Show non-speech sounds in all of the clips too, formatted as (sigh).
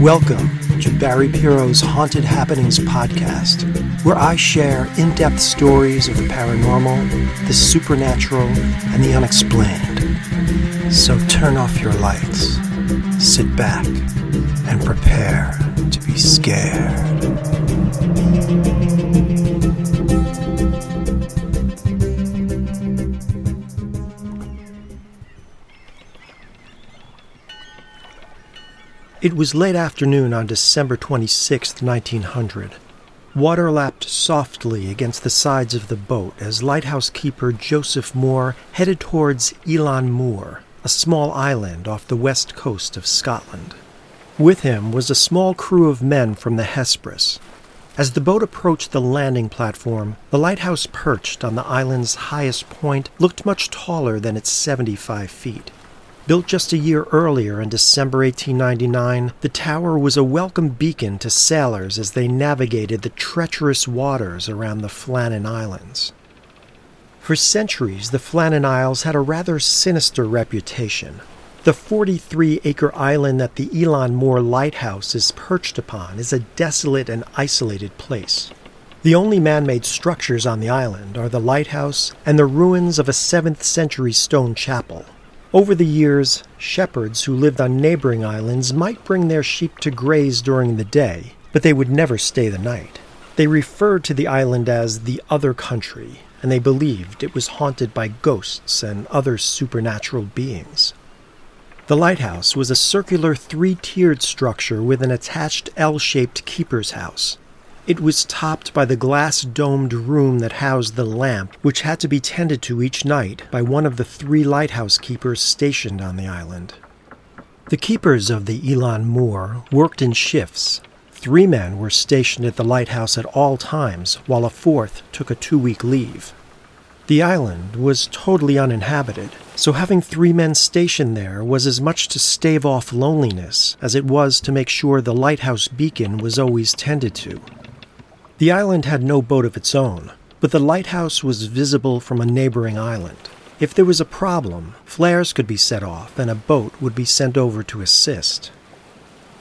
Welcome to Barry Piro's Haunted Happenings podcast, where I share in depth stories of the paranormal, the supernatural, and the unexplained. So turn off your lights, sit back, and prepare to be scared. It was late afternoon on December 26, 1900. Water lapped softly against the sides of the boat as lighthouse keeper Joseph Moore headed towards Eilean Mor, a small island off the west coast of Scotland. With him was a small crew of men from the Hesperus. As the boat approached the landing platform, the lighthouse perched on the island's highest point looked much taller than its 75 feet. Built just a year earlier in December 1899, the tower was a welcome beacon to sailors as they navigated the treacherous waters around the Flannan Islands. For centuries, the Flannan Isles had a rather sinister reputation. The 43 acre island that the Eilean Mor Lighthouse is perched upon is a desolate and isolated place. The only man made structures on the island are the lighthouse and the ruins of a 7th century stone chapel. Over the years, shepherds who lived on neighboring islands might bring their sheep to graze during the day, but they would never stay the night. They referred to the island as the other country, and they believed it was haunted by ghosts and other supernatural beings. The lighthouse was a circular three tiered structure with an attached L shaped keeper's house. It was topped by the glass domed room that housed the lamp, which had to be tended to each night by one of the three lighthouse keepers stationed on the island. The keepers of the Eilean Mor worked in shifts. Three men were stationed at the lighthouse at all times, while a fourth took a two week leave. The island was totally uninhabited, so having three men stationed there was as much to stave off loneliness as it was to make sure the lighthouse beacon was always tended to. The island had no boat of its own, but the lighthouse was visible from a neighboring island. If there was a problem, flares could be set off and a boat would be sent over to assist.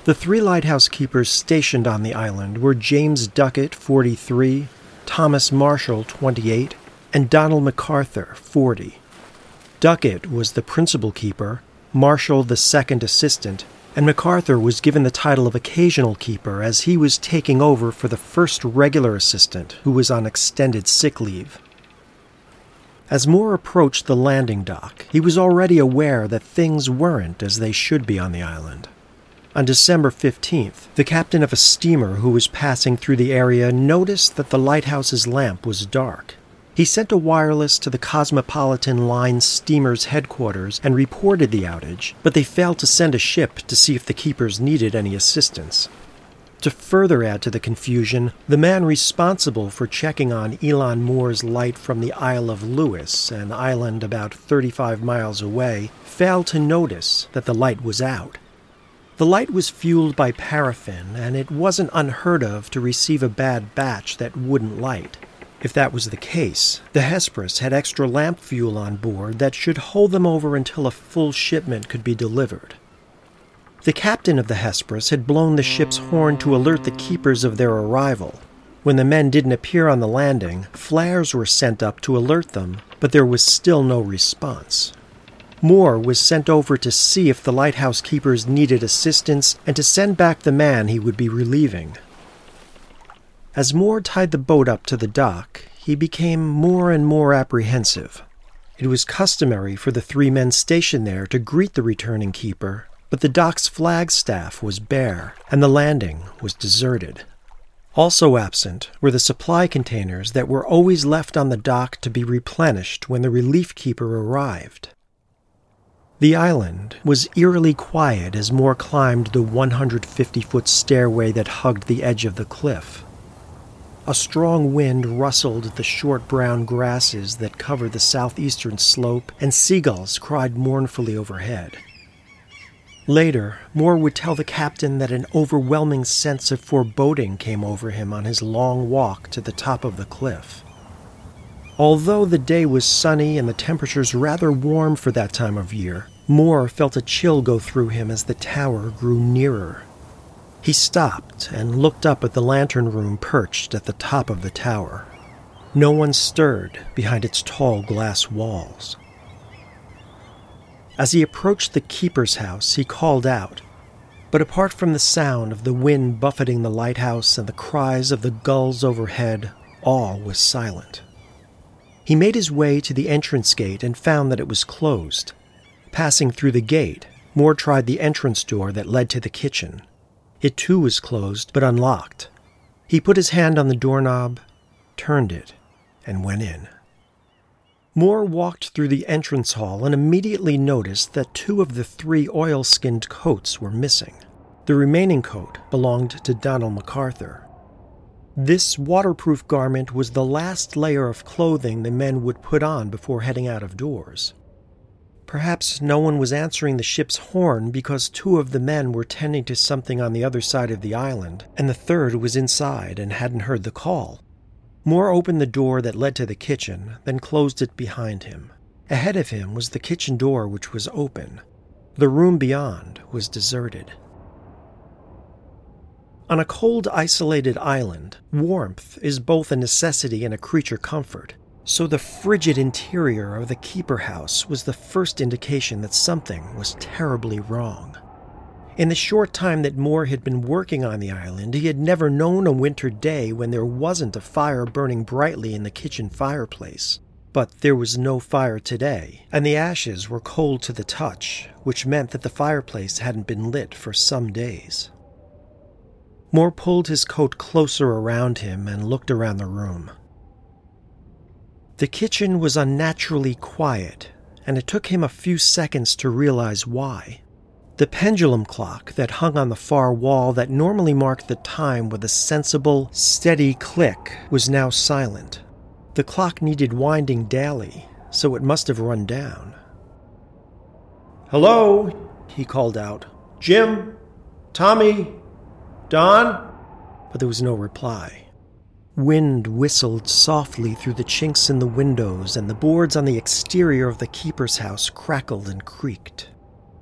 The three lighthouse keepers stationed on the island were James Duckett, 43, Thomas Marshall, 28, and Donald MacArthur, 40. Duckett was the principal keeper, Marshall the second assistant, and MacArthur was given the title of occasional keeper as he was taking over for the first regular assistant who was on extended sick leave. As Moore approached the landing dock, he was already aware that things weren't as they should be on the island. On December 15th, the captain of a steamer who was passing through the area noticed that the lighthouse's lamp was dark. He sent a wireless to the Cosmopolitan Line steamer's headquarters and reported the outage, but they failed to send a ship to see if the keepers needed any assistance. To further add to the confusion, the man responsible for checking on Eilean Mor's light from the Isle of Lewis, an island about 35 miles away, failed to notice that the light was out. The light was fueled by paraffin, and it wasn't unheard of to receive a bad batch that wouldn't light. If that was the case, the Hesperus had extra lamp fuel on board that should hold them over until a full shipment could be delivered. The captain of the Hesperus had blown the ship's horn to alert the keepers of their arrival. When the men didn't appear on the landing, flares were sent up to alert them, but there was still no response. Moore was sent over to see if the lighthouse keepers needed assistance and to send back the man he would be relieving. As Moore tied the boat up to the dock, he became more and more apprehensive. It was customary for the three men stationed there to greet the returning keeper, but the dock's flagstaff was bare, and the landing was deserted. Also absent were the supply containers that were always left on the dock to be replenished when the relief keeper arrived. The island was eerily quiet as Moore climbed the 150 foot stairway that hugged the edge of the cliff. A strong wind rustled the short brown grasses that covered the southeastern slope, and seagulls cried mournfully overhead. Later, Moore would tell the captain that an overwhelming sense of foreboding came over him on his long walk to the top of the cliff. Although the day was sunny and the temperatures rather warm for that time of year, Moore felt a chill go through him as the tower grew nearer. He stopped and looked up at the lantern room perched at the top of the tower. No one stirred behind its tall glass walls. As he approached the keeper's house, he called out, but apart from the sound of the wind buffeting the lighthouse and the cries of the gulls overhead, all was silent. He made his way to the entrance gate and found that it was closed. Passing through the gate, Moore tried the entrance door that led to the kitchen. It too was closed, but unlocked. He put his hand on the doorknob, turned it, and went in. Moore walked through the entrance hall and immediately noticed that two of the three oil skinned coats were missing. The remaining coat belonged to Donald MacArthur. This waterproof garment was the last layer of clothing the men would put on before heading out of doors. Perhaps no one was answering the ship's horn because two of the men were tending to something on the other side of the island, and the third was inside and hadn't heard the call. Moore opened the door that led to the kitchen, then closed it behind him. Ahead of him was the kitchen door, which was open. The room beyond was deserted. On a cold, isolated island, warmth is both a necessity and a creature comfort, so the frigid interior of the keeper house was the first indication that something was terribly wrong. In the short time that Moore had been working on the island, he had never known a winter day when there wasn't a fire burning brightly in the kitchen fireplace. But there was no fire today, and the ashes were cold to the touch, which meant that the fireplace hadn't been lit for some days. Moore pulled his coat closer around him and looked around the room. The kitchen was unnaturally quiet, and it took him a few seconds to realize why. The pendulum clock that hung on the far wall that normally marked the time with a sensible, steady click was now silent. The clock needed winding daily, so it must have run down. Hello, he called out. Jim? Tommy? Don? But there was no reply. Wind whistled softly through the chinks in the windows, and the boards on the exterior of the keeper's house crackled and creaked.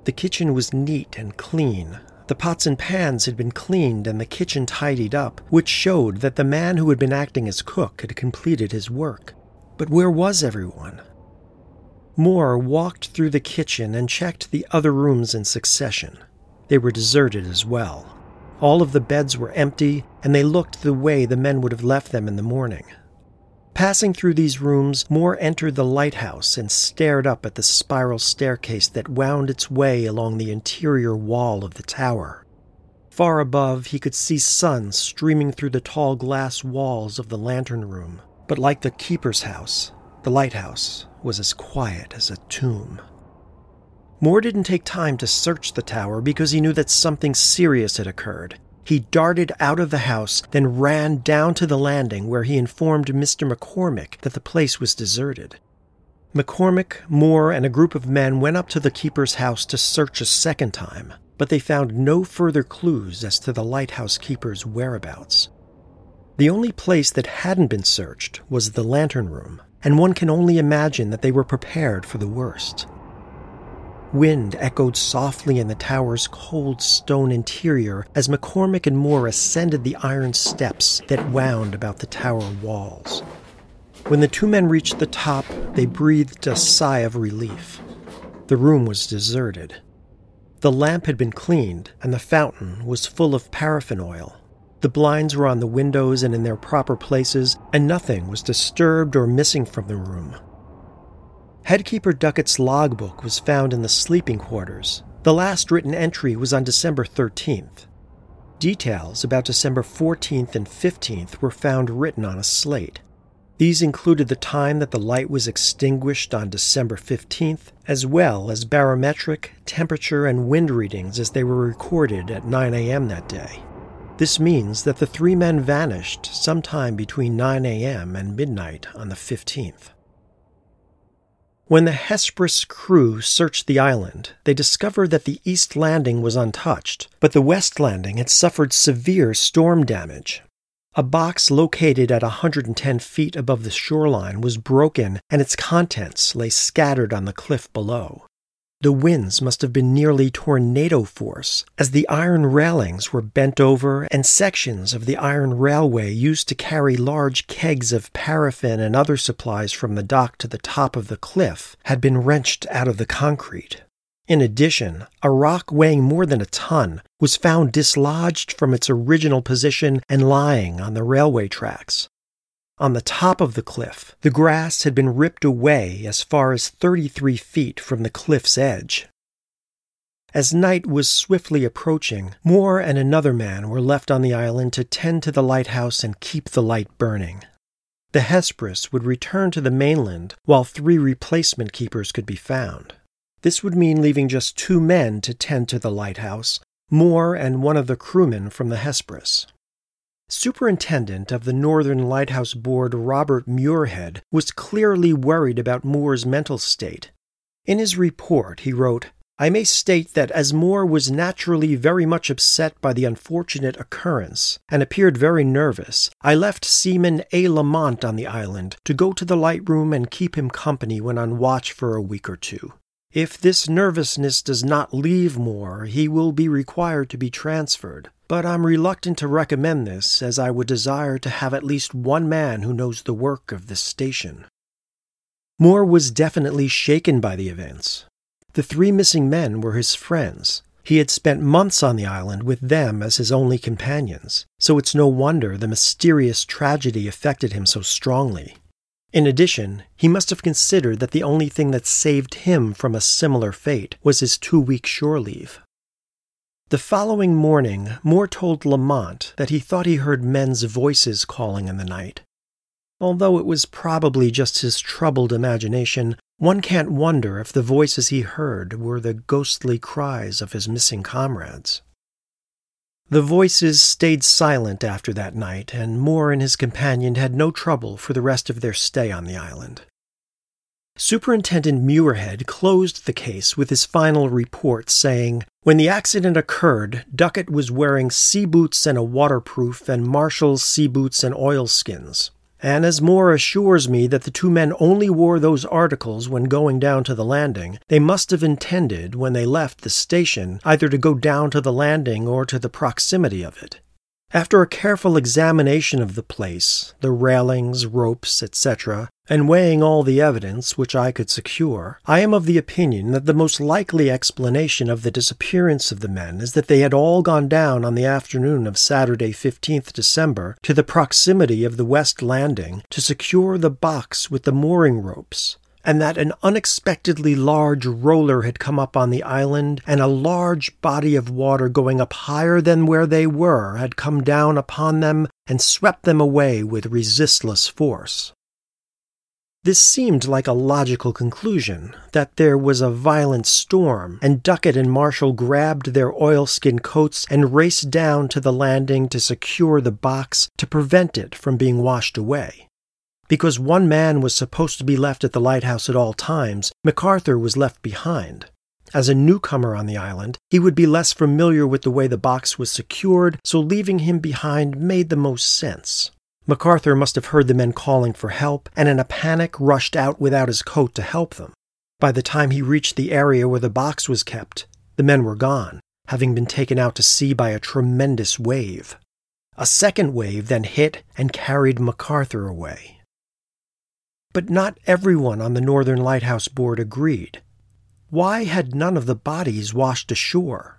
The kitchen was neat and clean. The pots and pans had been cleaned and the kitchen tidied up, which showed that the man who had been acting as cook had completed his work. But where was everyone? Moore walked through the kitchen and checked the other rooms in succession. They were deserted as well. All of the beds were empty, and they looked the way the men would have left them in the morning. Passing through these rooms, Moore entered the lighthouse and stared up at the spiral staircase that wound its way along the interior wall of the tower. Far above, he could see sun streaming through the tall glass walls of the lantern room, but like the keeper's house, the lighthouse was as quiet as a tomb. Moore didn't take time to search the tower because he knew that something serious had occurred. He darted out of the house, then ran down to the landing where he informed Mr. McCormick that the place was deserted. McCormick, Moore, and a group of men went up to the keeper's house to search a second time, but they found no further clues as to the lighthouse keeper's whereabouts. The only place that hadn't been searched was the lantern room, and one can only imagine that they were prepared for the worst. Wind echoed softly in the tower's cold stone interior as McCormick and Moore ascended the iron steps that wound about the tower walls. When the two men reached the top, they breathed a sigh of relief. The room was deserted. The lamp had been cleaned, and the fountain was full of paraffin oil. The blinds were on the windows and in their proper places, and nothing was disturbed or missing from the room. Headkeeper Duckett's logbook was found in the sleeping quarters. The last written entry was on December 13th. Details about December 14th and 15th were found written on a slate. These included the time that the light was extinguished on December 15th, as well as barometric, temperature, and wind readings as they were recorded at 9 a.m. that day. This means that the three men vanished sometime between 9 a.m. and midnight on the 15th. When the Hesperus crew searched the island, they discovered that the east landing was untouched, but the west landing had suffered severe storm damage. A box located at 110 feet above the shoreline was broken and its contents lay scattered on the cliff below. The winds must have been nearly tornado force, as the iron railings were bent over and sections of the iron railway used to carry large kegs of paraffin and other supplies from the dock to the top of the cliff had been wrenched out of the concrete. In addition, a rock weighing more than a ton was found dislodged from its original position and lying on the railway tracks. On the top of the cliff, the grass had been ripped away as far as 33 feet from the cliff's edge. As night was swiftly approaching, Moore and another man were left on the island to tend to the lighthouse and keep the light burning. The Hesperus would return to the mainland while three replacement keepers could be found. This would mean leaving just two men to tend to the lighthouse, Moore and one of the crewmen from the Hesperus. Superintendent of the Northern Lighthouse Board Robert Muirhead was clearly worried about Moore's mental state. In his report, he wrote, I may state that as Moore was naturally very much upset by the unfortunate occurrence and appeared very nervous, I left Seaman A. Lamont on the island to go to the light room and keep him company when on watch for a week or two. If this nervousness does not leave Moore, he will be required to be transferred but I'm reluctant to recommend this as I would desire to have at least one man who knows the work of this station. Moore was definitely shaken by the events. The three missing men were his friends. He had spent months on the island with them as his only companions, so it's no wonder the mysterious tragedy affected him so strongly. In addition, he must have considered that the only thing that saved him from a similar fate was his two week shore leave. The following morning, Moore told Lamont that he thought he heard men's voices calling in the night. Although it was probably just his troubled imagination, one can't wonder if the voices he heard were the ghostly cries of his missing comrades. The voices stayed silent after that night, and Moore and his companion had no trouble for the rest of their stay on the island. Superintendent Muirhead closed the case with his final report saying, When the accident occurred, Duckett was wearing sea boots and a waterproof and Marshall's sea boots and oilskins. And as Moore assures me that the two men only wore those articles when going down to the landing, they must have intended, when they left the station, either to go down to the landing or to the proximity of it. After a careful examination of the place, the railings, ropes, etc., and weighing all the evidence which I could secure, I am of the opinion that the most likely explanation of the disappearance of the men is that they had all gone down on the afternoon of Saturday, 15th December, to the proximity of the West Landing to secure the box with the mooring ropes, and that an unexpectedly large roller had come up on the island, and a large body of water going up higher than where they were had come down upon them and swept them away with resistless force. This seemed like a logical conclusion that there was a violent storm, and Duckett and Marshall grabbed their oilskin coats and raced down to the landing to secure the box to prevent it from being washed away. Because one man was supposed to be left at the lighthouse at all times, MacArthur was left behind. As a newcomer on the island, he would be less familiar with the way the box was secured, so leaving him behind made the most sense. MacArthur must have heard the men calling for help, and in a panic rushed out without his coat to help them. By the time he reached the area where the box was kept, the men were gone, having been taken out to sea by a tremendous wave. A second wave then hit and carried MacArthur away. But not everyone on the Northern Lighthouse Board agreed. Why had none of the bodies washed ashore?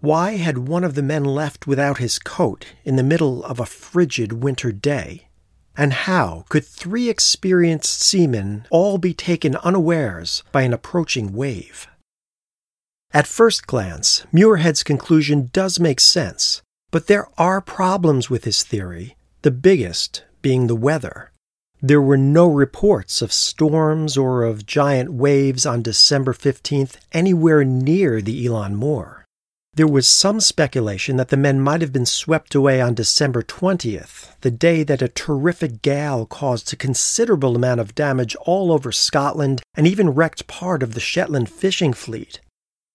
Why had one of the men left without his coat in the middle of a frigid winter day? And how could three experienced seamen all be taken unawares by an approaching wave? At first glance, Muirhead's conclusion does make sense, but there are problems with his theory, the biggest being the weather. There were no reports of storms or of giant waves on December 15th anywhere near the Eilean Mor. There was some speculation that the men might have been swept away on December 20th, the day that a terrific gale caused a considerable amount of damage all over Scotland and even wrecked part of the Shetland fishing fleet.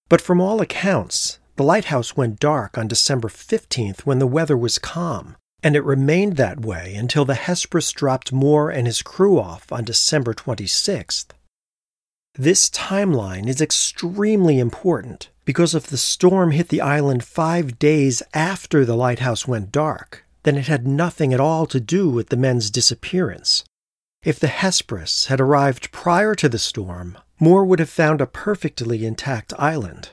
But from all accounts, the lighthouse went dark on December 15th when the weather was calm, and it remained that way until the Hesperus dropped Moore and his crew off on December 26th. This timeline is extremely important because if the storm hit the island five days after the lighthouse went dark, then it had nothing at all to do with the men's disappearance. If the Hesperus had arrived prior to the storm, Moore would have found a perfectly intact island.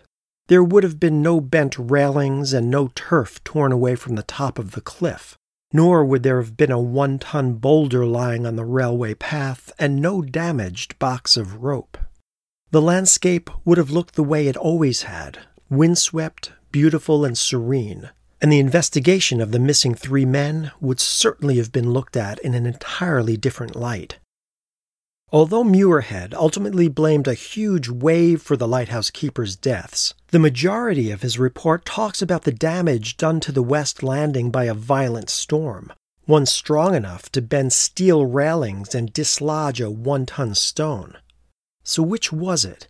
There would have been no bent railings and no turf torn away from the top of the cliff, nor would there have been a one ton boulder lying on the railway path and no damaged box of rope. The landscape would have looked the way it always had windswept, beautiful, and serene, and the investigation of the missing three men would certainly have been looked at in an entirely different light. Although Muirhead ultimately blamed a huge wave for the lighthouse keeper's deaths, the majority of his report talks about the damage done to the West Landing by a violent storm, one strong enough to bend steel railings and dislodge a one ton stone. So, which was it?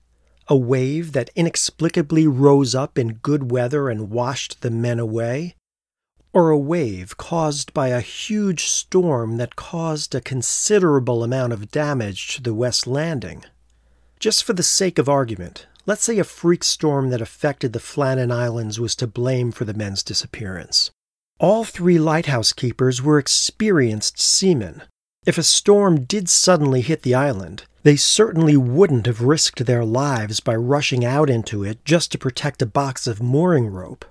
A wave that inexplicably rose up in good weather and washed the men away? Or a wave caused by a huge storm that caused a considerable amount of damage to the West Landing? Just for the sake of argument, let's say a freak storm that affected the Flannan Islands was to blame for the men's disappearance. All three lighthouse keepers were experienced seamen. If a storm did suddenly hit the island, they certainly wouldn't have risked their lives by rushing out into it just to protect a box of mooring rope.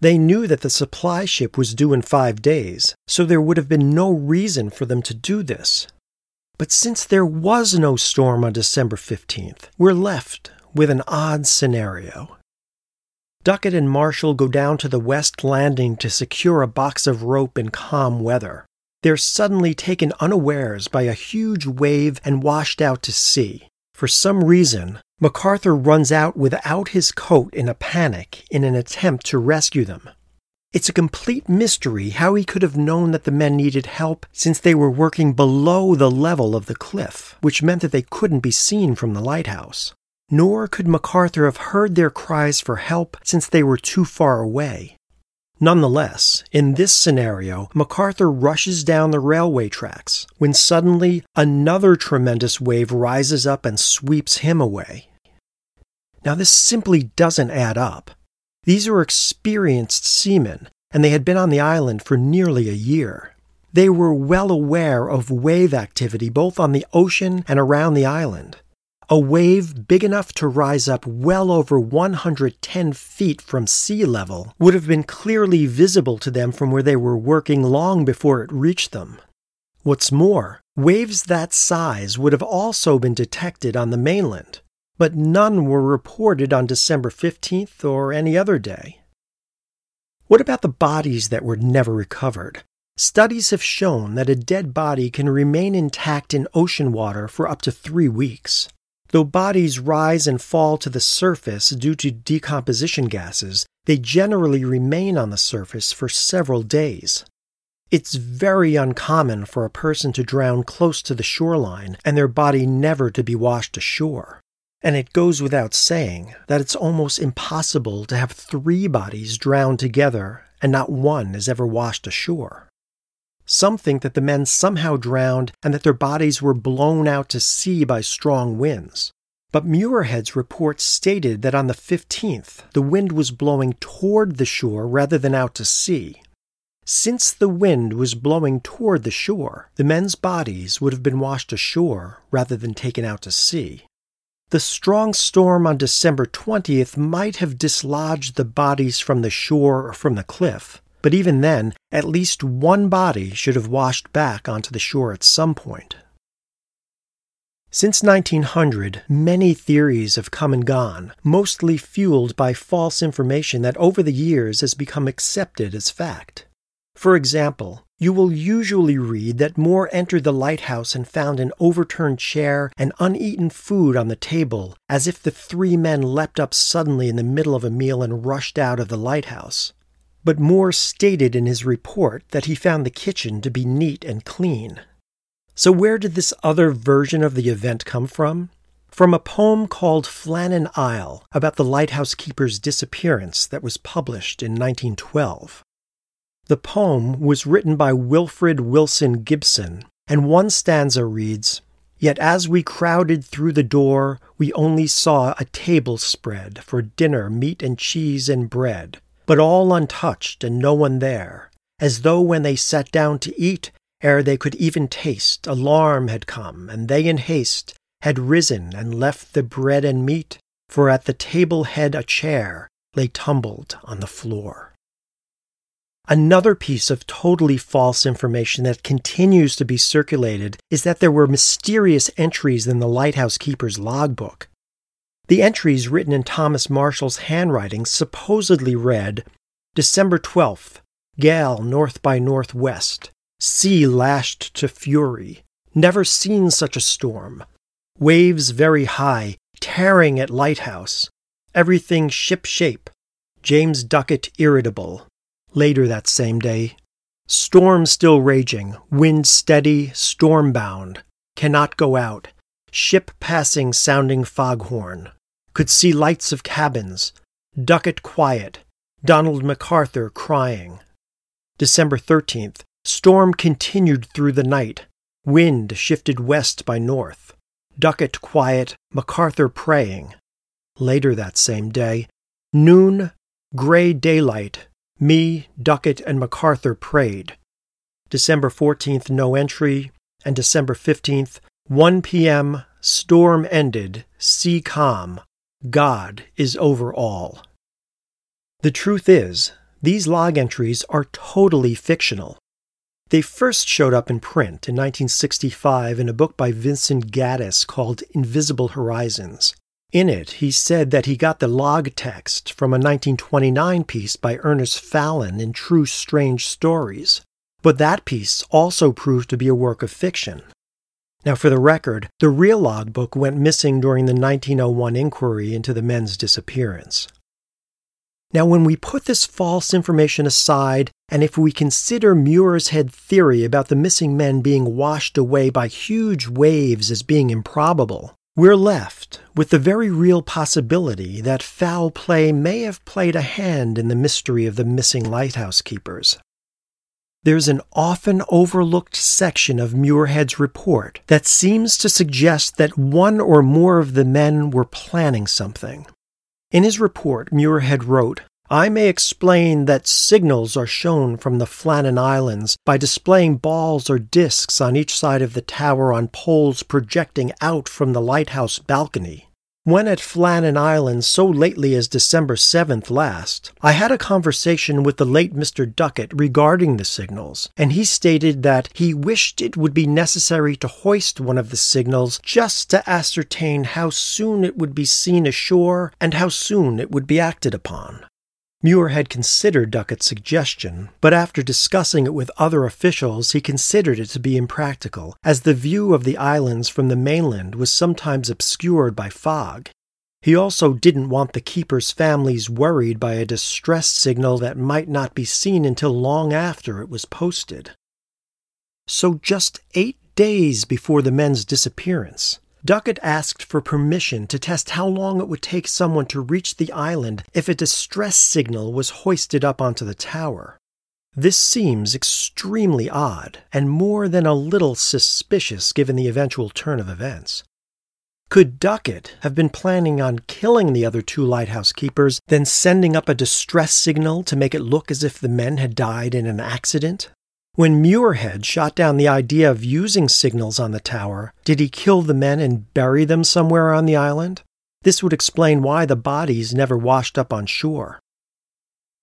They knew that the supply ship was due in five days, so there would have been no reason for them to do this. But since there was no storm on December 15th, we're left with an odd scenario. Duckett and Marshall go down to the west landing to secure a box of rope in calm weather they're suddenly taken unawares by a huge wave and washed out to sea. For some reason, MacArthur runs out without his coat in a panic in an attempt to rescue them. It's a complete mystery how he could have known that the men needed help since they were working below the level of the cliff, which meant that they couldn't be seen from the lighthouse. Nor could MacArthur have heard their cries for help since they were too far away. Nonetheless, in this scenario, MacArthur rushes down the railway tracks when suddenly another tremendous wave rises up and sweeps him away. Now, this simply doesn't add up. These are experienced seamen, and they had been on the island for nearly a year. They were well aware of wave activity both on the ocean and around the island. A wave big enough to rise up well over 110 feet from sea level would have been clearly visible to them from where they were working long before it reached them. What's more, waves that size would have also been detected on the mainland, but none were reported on December 15th or any other day. What about the bodies that were never recovered? Studies have shown that a dead body can remain intact in ocean water for up to three weeks. Though bodies rise and fall to the surface due to decomposition gases, they generally remain on the surface for several days. It's very uncommon for a person to drown close to the shoreline and their body never to be washed ashore. And it goes without saying that it's almost impossible to have three bodies drown together and not one is ever washed ashore. Some think that the men somehow drowned and that their bodies were blown out to sea by strong winds. But Muirhead's report stated that on the 15th, the wind was blowing toward the shore rather than out to sea. Since the wind was blowing toward the shore, the men's bodies would have been washed ashore rather than taken out to sea. The strong storm on December 20th might have dislodged the bodies from the shore or from the cliff, but even then, at least one body should have washed back onto the shore at some point. Since 1900, many theories have come and gone, mostly fueled by false information that over the years has become accepted as fact. For example, you will usually read that Moore entered the lighthouse and found an overturned chair and uneaten food on the table, as if the three men leapt up suddenly in the middle of a meal and rushed out of the lighthouse. But Moore stated in his report that he found the kitchen to be neat and clean. So, where did this other version of the event come from? From a poem called Flannan Isle about the lighthouse keeper's disappearance that was published in 1912. The poem was written by Wilfred Wilson Gibson, and one stanza reads Yet as we crowded through the door, we only saw a table spread for dinner, meat and cheese and bread, but all untouched and no one there, as though when they sat down to eat, ere they could even taste, alarm had come, and they in haste had risen and left the bread and meat, for at the table head a chair lay tumbled on the floor. Another piece of totally false information that continues to be circulated is that there were mysterious entries in the lighthouse keeper's logbook. The entries written in Thomas Marshall's handwriting supposedly read December 12th, gale north by northwest, sea lashed to fury, never seen such a storm, waves very high, tearing at lighthouse, everything ship shape, James Duckett irritable, Later that same day, storm still raging, wind steady, storm bound, cannot go out, ship passing sounding foghorn, could see lights of cabins, Duckett quiet, Donald MacArthur crying. December 13th, storm continued through the night, wind shifted west by north, Duckett quiet, MacArthur praying. Later that same day, noon, gray daylight, me, Duckett, and MacArthur prayed. December 14th, no entry, and December 15th, 1 p.m., storm ended, sea calm. God is over all. The truth is, these log entries are totally fictional. They first showed up in print in 1965 in a book by Vincent Gaddis called Invisible Horizons. In it, he said that he got the log text from a 1929 piece by Ernest Fallon in True Strange Stories, but that piece also proved to be a work of fiction. Now, for the record, the real logbook went missing during the 1901 inquiry into the men's disappearance. Now, when we put this false information aside, and if we consider Muirhead's theory about the missing men being washed away by huge waves as being improbable, we're left with the very real possibility that foul play may have played a hand in the mystery of the missing lighthouse keepers. There's an often overlooked section of Muirhead's report that seems to suggest that one or more of the men were planning something. In his report, Muirhead wrote, I may explain that signals are shown from the Flannan Islands by displaying balls or discs on each side of the tower on poles projecting out from the lighthouse balcony. When at Flannan Island so lately as December 7th last, I had a conversation with the late Mr. Duckett regarding the signals, and he stated that he wished it would be necessary to hoist one of the signals just to ascertain how soon it would be seen ashore and how soon it would be acted upon. Muirhead considered Duckett's suggestion, but after discussing it with other officials, he considered it to be impractical, as the view of the islands from the mainland was sometimes obscured by fog. He also didn't want the keepers' families worried by a distress signal that might not be seen until long after it was posted. So, just eight days before the men's disappearance, Duckett asked for permission to test how long it would take someone to reach the island if a distress signal was hoisted up onto the tower. This seems extremely odd and more than a little suspicious given the eventual turn of events. Could Duckett have been planning on killing the other two lighthouse keepers, then sending up a distress signal to make it look as if the men had died in an accident? When Muirhead shot down the idea of using signals on the tower, did he kill the men and bury them somewhere on the island? This would explain why the bodies never washed up on shore.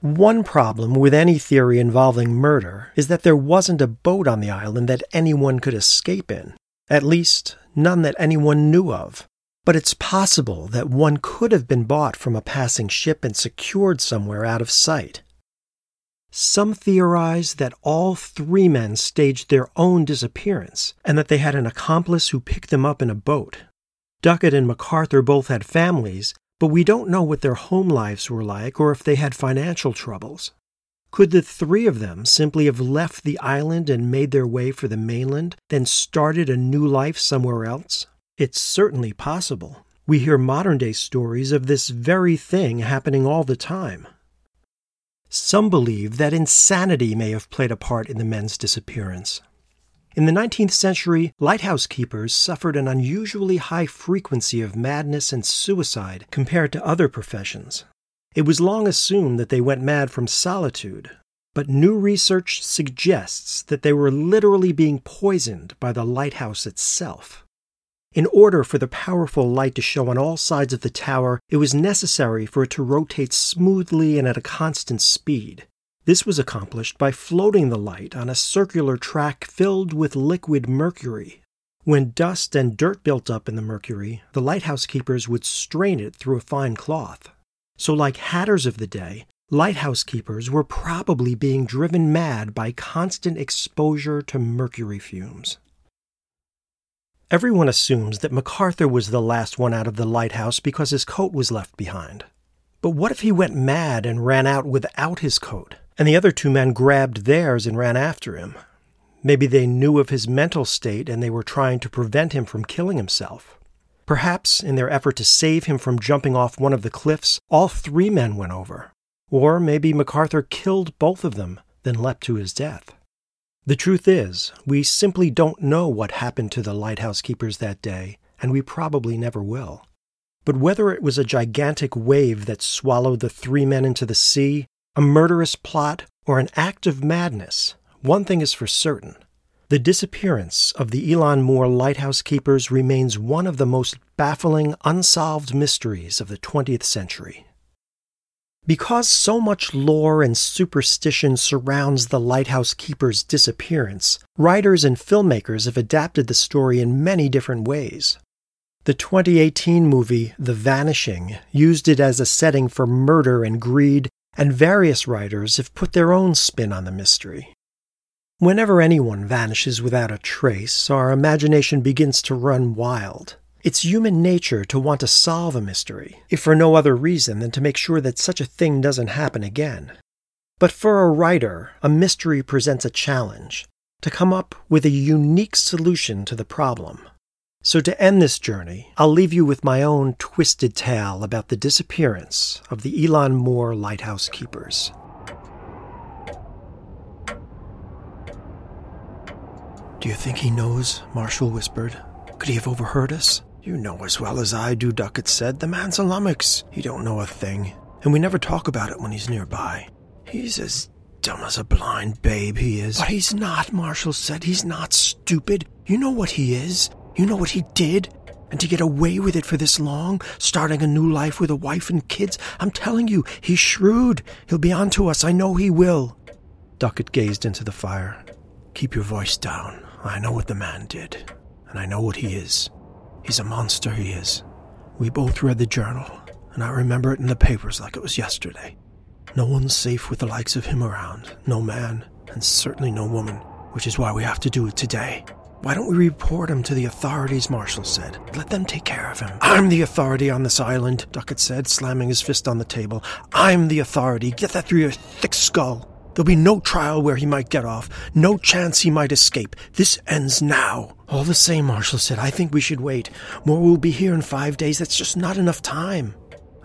One problem with any theory involving murder is that there wasn't a boat on the island that anyone could escape in, at least, none that anyone knew of. But it's possible that one could have been bought from a passing ship and secured somewhere out of sight. Some theorize that all three men staged their own disappearance and that they had an accomplice who picked them up in a boat. Duckett and MacArthur both had families, but we don't know what their home lives were like or if they had financial troubles. Could the three of them simply have left the island and made their way for the mainland, then started a new life somewhere else? It's certainly possible. We hear modern day stories of this very thing happening all the time. Some believe that insanity may have played a part in the men's disappearance. In the 19th century, lighthouse keepers suffered an unusually high frequency of madness and suicide compared to other professions. It was long assumed that they went mad from solitude, but new research suggests that they were literally being poisoned by the lighthouse itself. In order for the powerful light to show on all sides of the tower, it was necessary for it to rotate smoothly and at a constant speed. This was accomplished by floating the light on a circular track filled with liquid mercury. When dust and dirt built up in the mercury, the lighthouse keepers would strain it through a fine cloth. So, like hatters of the day, lighthouse keepers were probably being driven mad by constant exposure to mercury fumes. Everyone assumes that MacArthur was the last one out of the lighthouse because his coat was left behind. But what if he went mad and ran out without his coat? and the other two men grabbed theirs and ran after him. Maybe they knew of his mental state and they were trying to prevent him from killing himself. Perhaps, in their effort to save him from jumping off one of the cliffs, all three men went over. Or maybe MacArthur killed both of them, then leapt to his death. The truth is, we simply don't know what happened to the lighthouse keepers that day, and we probably never will. But whether it was a gigantic wave that swallowed the three men into the sea, a murderous plot, or an act of madness, one thing is for certain. The disappearance of the Eilean Mor lighthouse keepers remains one of the most baffling, unsolved mysteries of the 20th century. Because so much lore and superstition surrounds the lighthouse keeper's disappearance, writers and filmmakers have adapted the story in many different ways. The 2018 movie The Vanishing used it as a setting for murder and greed and various writers have put their own spin on the mystery. Whenever anyone vanishes without a trace, our imagination begins to run wild. It's human nature to want to solve a mystery, if for no other reason than to make sure that such a thing doesn't happen again. But for a writer, a mystery presents a challenge to come up with a unique solution to the problem. So, to end this journey, I'll leave you with my own twisted tale about the disappearance of the Eilean Mor Lighthouse Keepers. Do you think he knows? Marshall whispered. Could he have overheard us? You know as well as I do, Duckett said. The man's a lummox. He don't know a thing. And we never talk about it when he's nearby. He's as dumb as a blind babe, he is. But he's not, Marshall said. He's not stupid. You know what he is. You know what he did? And to get away with it for this long, starting a new life with a wife and kids, I'm telling you, he's shrewd. He'll be on to us. I know he will. Duckett gazed into the fire. Keep your voice down. I know what the man did, and I know what he is. He's a monster, he is. We both read the journal, and I remember it in the papers like it was yesterday. No one's safe with the likes of him around. No man, and certainly no woman, which is why we have to do it today. Why don't we report him to the authorities? Marshall said. Let them take care of him. I'm the authority on this island, Duckett said, slamming his fist on the table. I'm the authority. Get that through your thick skull. There'll be no trial where he might get off, no chance he might escape. This ends now. All the same, Marshall said, I think we should wait. Moore will be here in five days. That's just not enough time.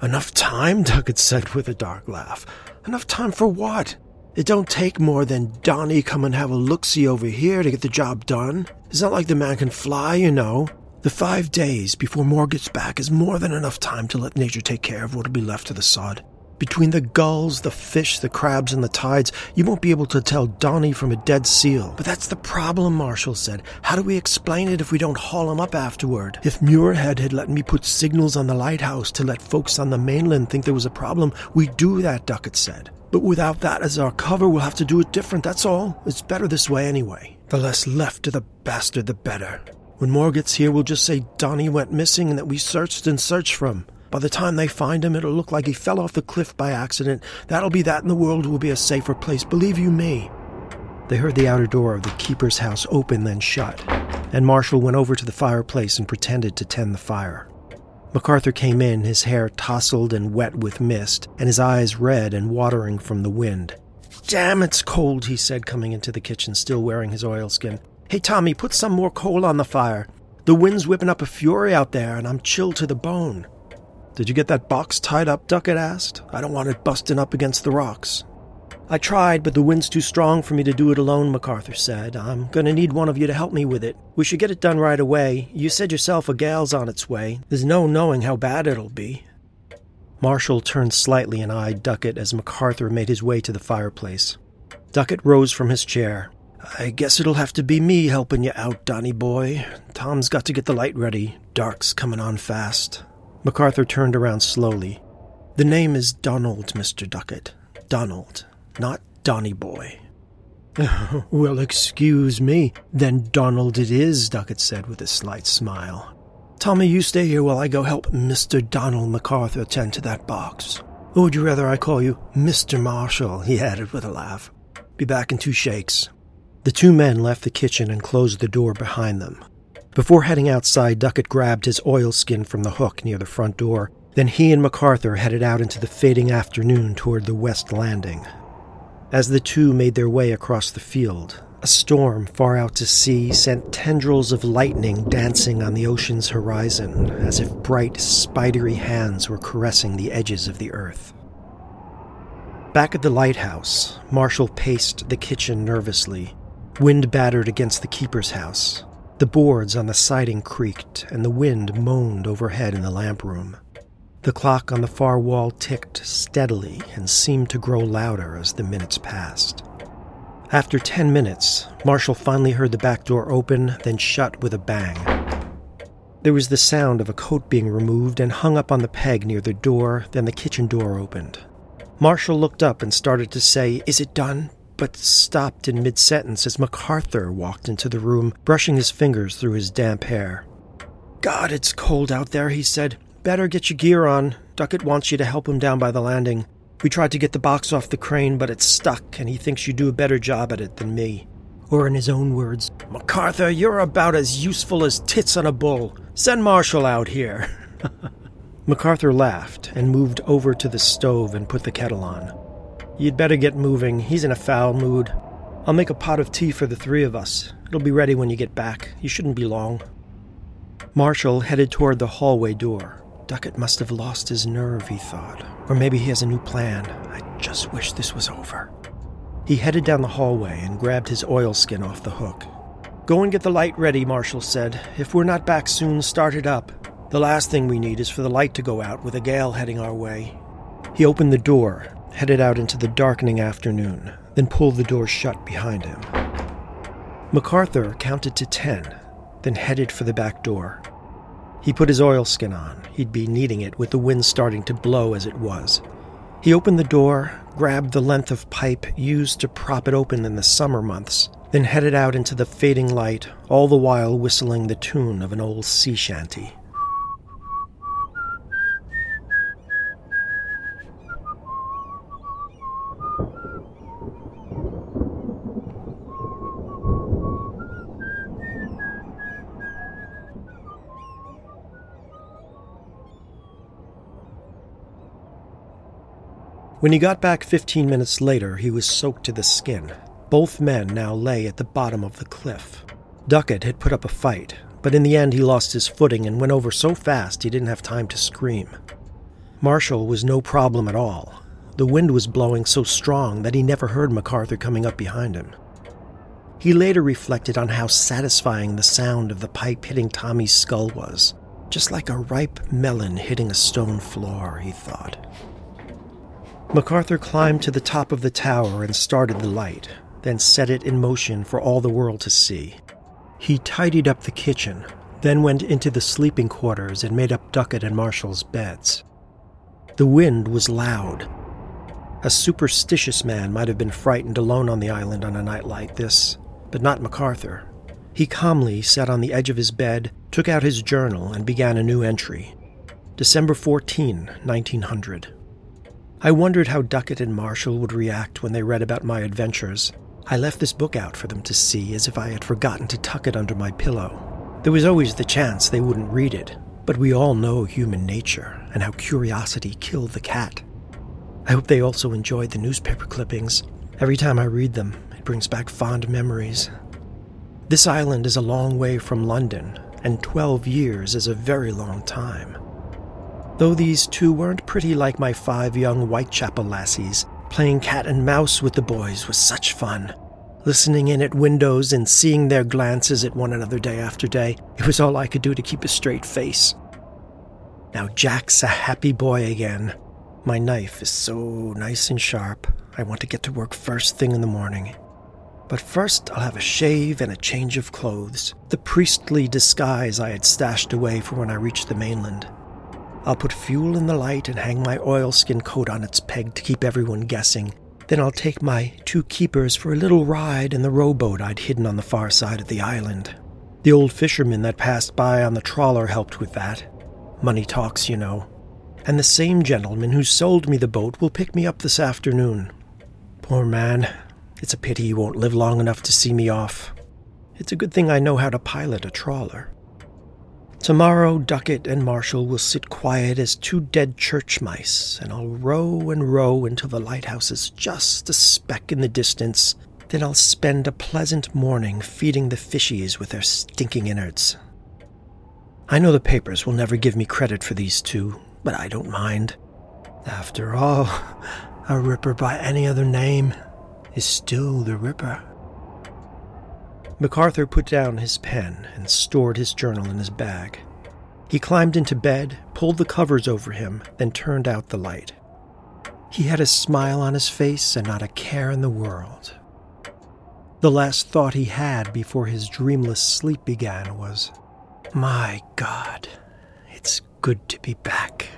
Enough time? (laughs) Duckett said with a dark laugh. Enough time for what? It don't take more than Donnie come and have a look-see over here to get the job done. It's not like the man can fly, you know. The five days before Moore gets back is more than enough time to let nature take care of what'll be left of the sod. Between the gulls, the fish, the crabs, and the tides, you won't be able to tell Donnie from a dead seal. But that's the problem, Marshall said. How do we explain it if we don't haul him up afterward? If Muirhead had let me put signals on the lighthouse to let folks on the mainland think there was a problem, we'd do that, Duckett said. But without that as our cover, we'll have to do it different, that's all. It's better this way anyway. The less left to the bastard, the better. When Moore gets here, we'll just say Donnie went missing and that we searched and searched for him. By the time they find him, it'll look like he fell off the cliff by accident. That'll be that, and the world will be a safer place, believe you me. They heard the outer door of the keeper's house open, then shut, and Marshall went over to the fireplace and pretended to tend the fire. MacArthur came in, his hair tousled and wet with mist, and his eyes red and watering from the wind. Damn, it's cold, he said, coming into the kitchen, still wearing his oilskin. Hey, Tommy, put some more coal on the fire. The wind's whipping up a fury out there, and I'm chilled to the bone. Did you get that box tied up? Duckett asked. I don't want it busting up against the rocks. I tried, but the wind's too strong for me to do it alone, MacArthur said. I'm going to need one of you to help me with it. We should get it done right away. You said yourself a gale's on its way. There's no knowing how bad it'll be. Marshall turned slightly and eyed Duckett as MacArthur made his way to the fireplace. Duckett rose from his chair. I guess it'll have to be me helping you out, Donny boy. Tom's got to get the light ready. Dark's coming on fast. MacArthur turned around slowly. The name is Donald, Mr. Duckett. Donald not Donny Boy. (laughs) well, excuse me. Then Donald it is, Duckett said with a slight smile. Tommy, you stay here while I go help Mr. Donald MacArthur tend to that box. Or would you rather I call you Mr. Marshall? he added with a laugh. Be back in two shakes. The two men left the kitchen and closed the door behind them. Before heading outside, Duckett grabbed his oilskin from the hook near the front door. Then he and MacArthur headed out into the fading afternoon toward the west landing. As the two made their way across the field, a storm far out to sea sent tendrils of lightning dancing on the ocean's horizon as if bright, spidery hands were caressing the edges of the earth. Back at the lighthouse, Marshall paced the kitchen nervously. Wind battered against the keeper's house. The boards on the siding creaked, and the wind moaned overhead in the lamp room. The clock on the far wall ticked steadily and seemed to grow louder as the minutes passed. After ten minutes, Marshall finally heard the back door open, then shut with a bang. There was the sound of a coat being removed and hung up on the peg near the door, then the kitchen door opened. Marshall looked up and started to say, Is it done? But stopped in mid sentence as MacArthur walked into the room, brushing his fingers through his damp hair. God, it's cold out there, he said. Better get your gear on. Duckett wants you to help him down by the landing. We tried to get the box off the crane, but it's stuck, and he thinks you do a better job at it than me. Or, in his own words, MacArthur, you're about as useful as tits on a bull. Send Marshall out here. (laughs) MacArthur laughed and moved over to the stove and put the kettle on. You'd better get moving. He's in a foul mood. I'll make a pot of tea for the three of us. It'll be ready when you get back. You shouldn't be long. Marshall headed toward the hallway door. Duckett must have lost his nerve, he thought. Or maybe he has a new plan. I just wish this was over. He headed down the hallway and grabbed his oilskin off the hook. Go and get the light ready, Marshall said. If we're not back soon, start it up. The last thing we need is for the light to go out with a gale heading our way. He opened the door, headed out into the darkening afternoon, then pulled the door shut behind him. MacArthur counted to ten, then headed for the back door. He put his oilskin on. He'd be needing it with the wind starting to blow as it was. He opened the door, grabbed the length of pipe used to prop it open in the summer months, then headed out into the fading light, all the while whistling the tune of an old sea shanty. When he got back 15 minutes later, he was soaked to the skin. Both men now lay at the bottom of the cliff. Duckett had put up a fight, but in the end he lost his footing and went over so fast he didn't have time to scream. Marshall was no problem at all. The wind was blowing so strong that he never heard MacArthur coming up behind him. He later reflected on how satisfying the sound of the pipe hitting Tommy's skull was. Just like a ripe melon hitting a stone floor, he thought. MacArthur climbed to the top of the tower and started the light, then set it in motion for all the world to see. He tidied up the kitchen, then went into the sleeping quarters and made up Duckett and Marshall's beds. The wind was loud. A superstitious man might have been frightened alone on the island on a night like this, but not MacArthur. He calmly sat on the edge of his bed, took out his journal, and began a new entry. December 14, 1900. I wondered how Duckett and Marshall would react when they read about my adventures. I left this book out for them to see as if I had forgotten to tuck it under my pillow. There was always the chance they wouldn't read it, but we all know human nature and how curiosity killed the cat. I hope they also enjoyed the newspaper clippings. Every time I read them, it brings back fond memories. This island is a long way from London, and 12 years is a very long time. Though these two weren't pretty like my five young Whitechapel lassies, playing cat and mouse with the boys was such fun. Listening in at windows and seeing their glances at one another day after day, it was all I could do to keep a straight face. Now Jack's a happy boy again. My knife is so nice and sharp, I want to get to work first thing in the morning. But first, I'll have a shave and a change of clothes, the priestly disguise I had stashed away for when I reached the mainland. I'll put fuel in the light and hang my oilskin coat on its peg to keep everyone guessing. Then I'll take my two keepers for a little ride in the rowboat I'd hidden on the far side of the island. The old fisherman that passed by on the trawler helped with that. Money talks, you know. And the same gentleman who sold me the boat will pick me up this afternoon. Poor man, it's a pity he won't live long enough to see me off. It's a good thing I know how to pilot a trawler. Tomorrow, Duckett and Marshall will sit quiet as two dead church mice, and I'll row and row until the lighthouse is just a speck in the distance. Then I'll spend a pleasant morning feeding the fishies with their stinking innards. I know the papers will never give me credit for these two, but I don't mind. After all, (laughs) a ripper by any other name is still the Ripper. MacArthur put down his pen and stored his journal in his bag. He climbed into bed, pulled the covers over him, then turned out the light. He had a smile on his face and not a care in the world. The last thought he had before his dreamless sleep began was, My God, it's good to be back.